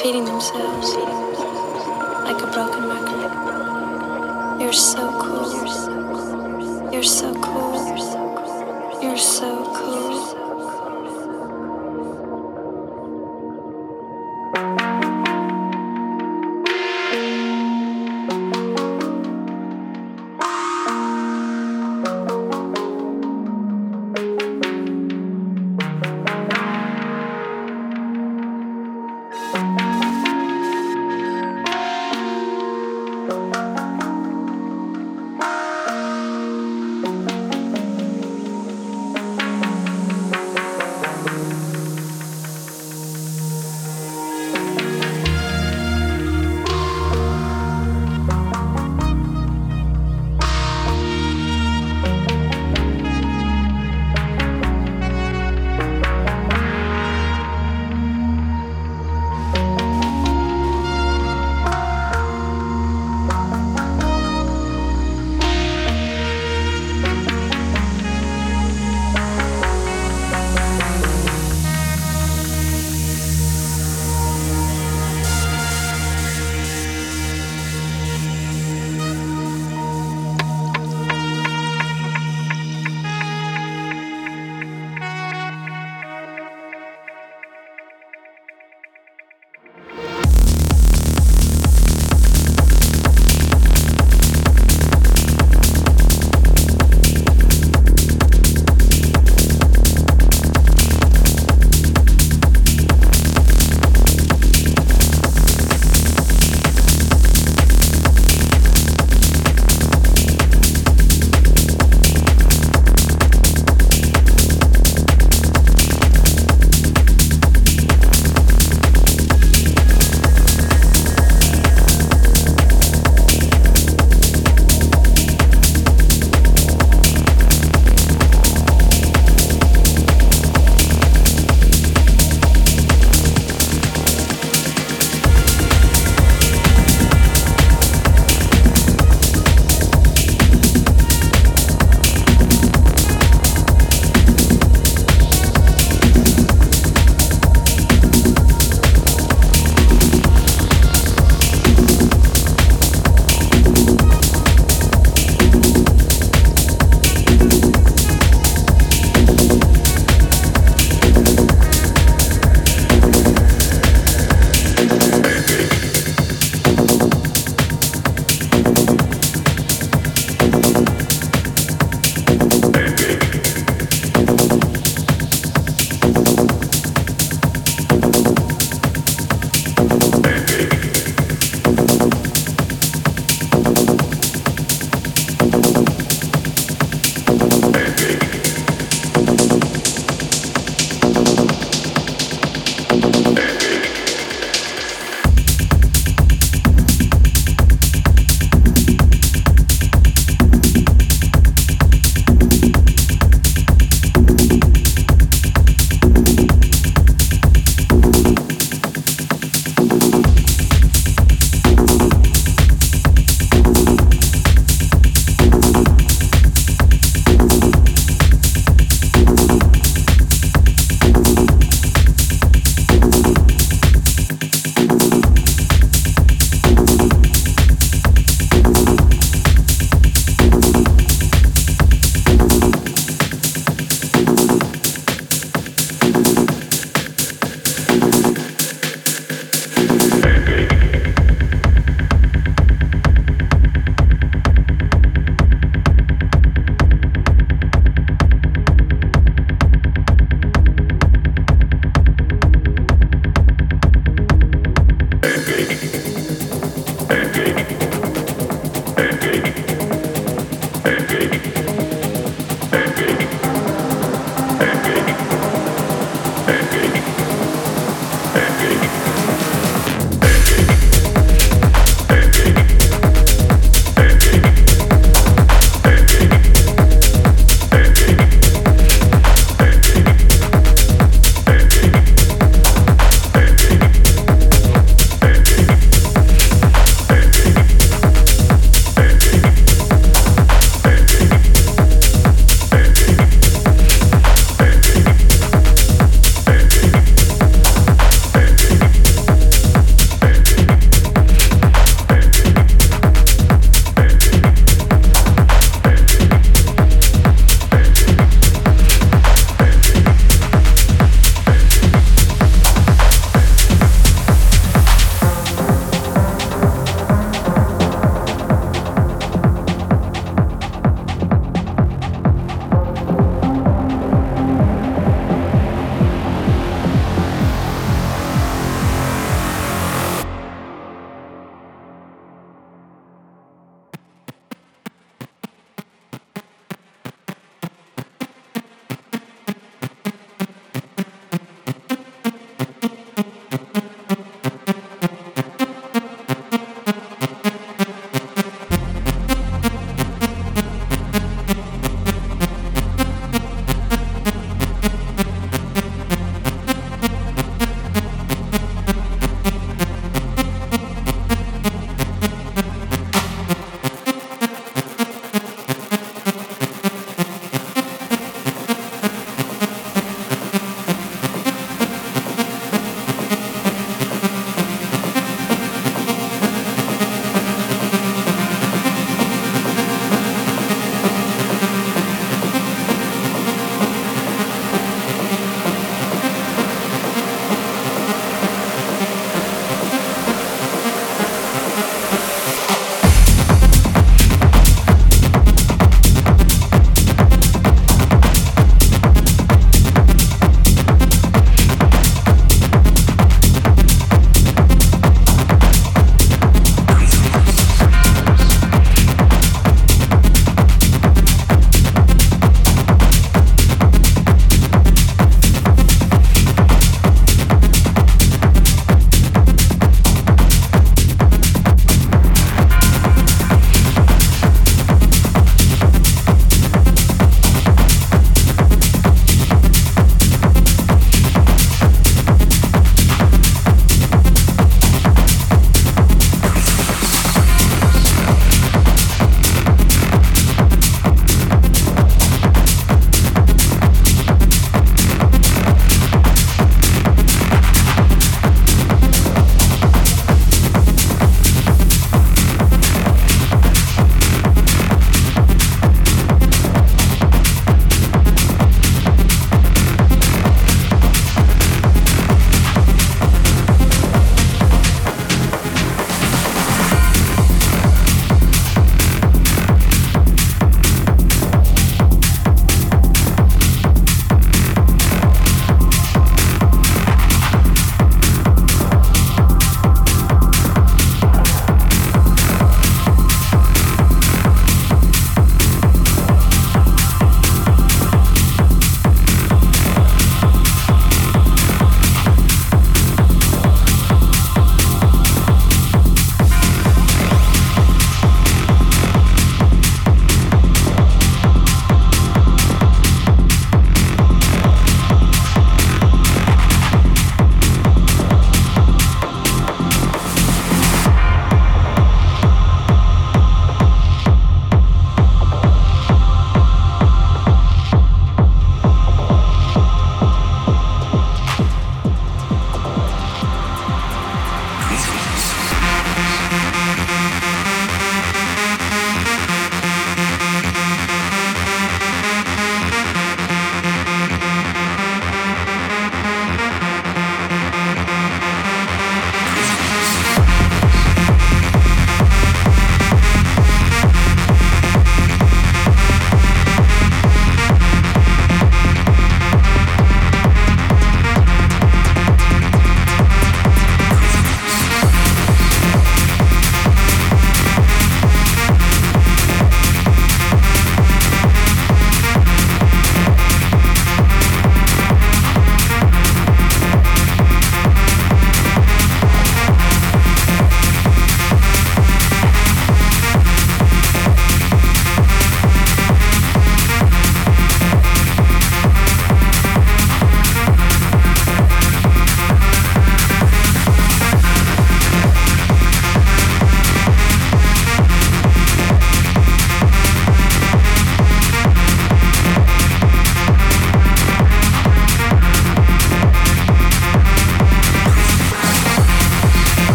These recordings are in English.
repeating themselves like a broken record. You're so cool. You're so cool. You're so cool.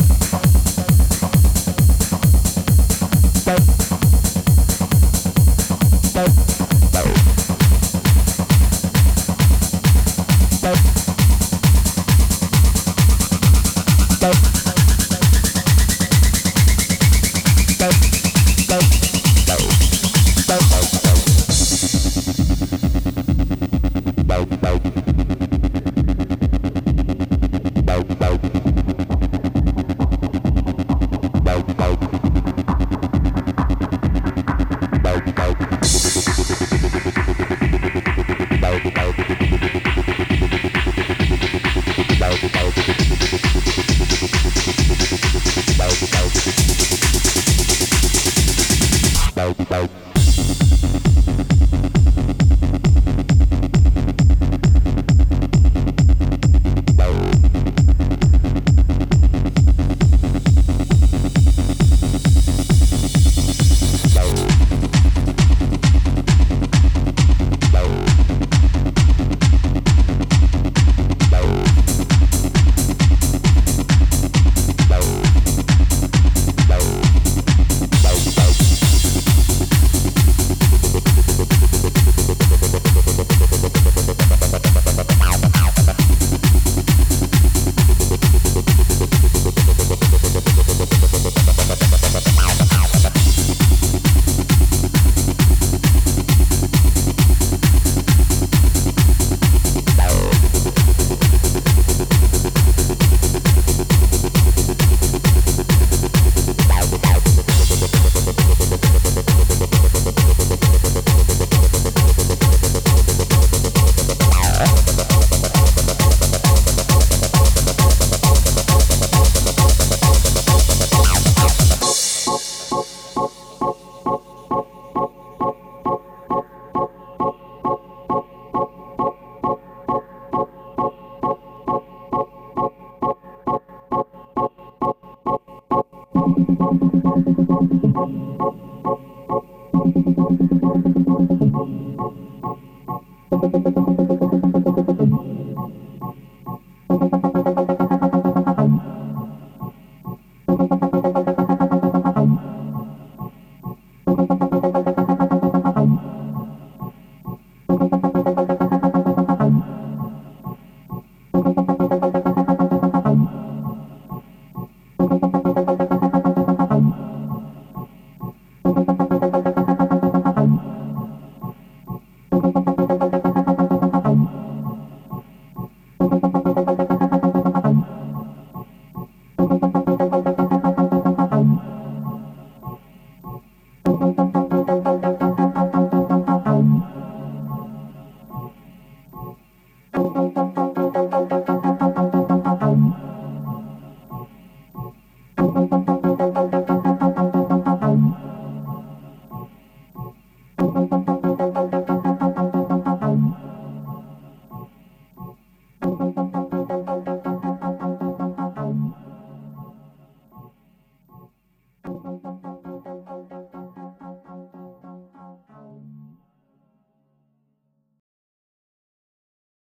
Bye.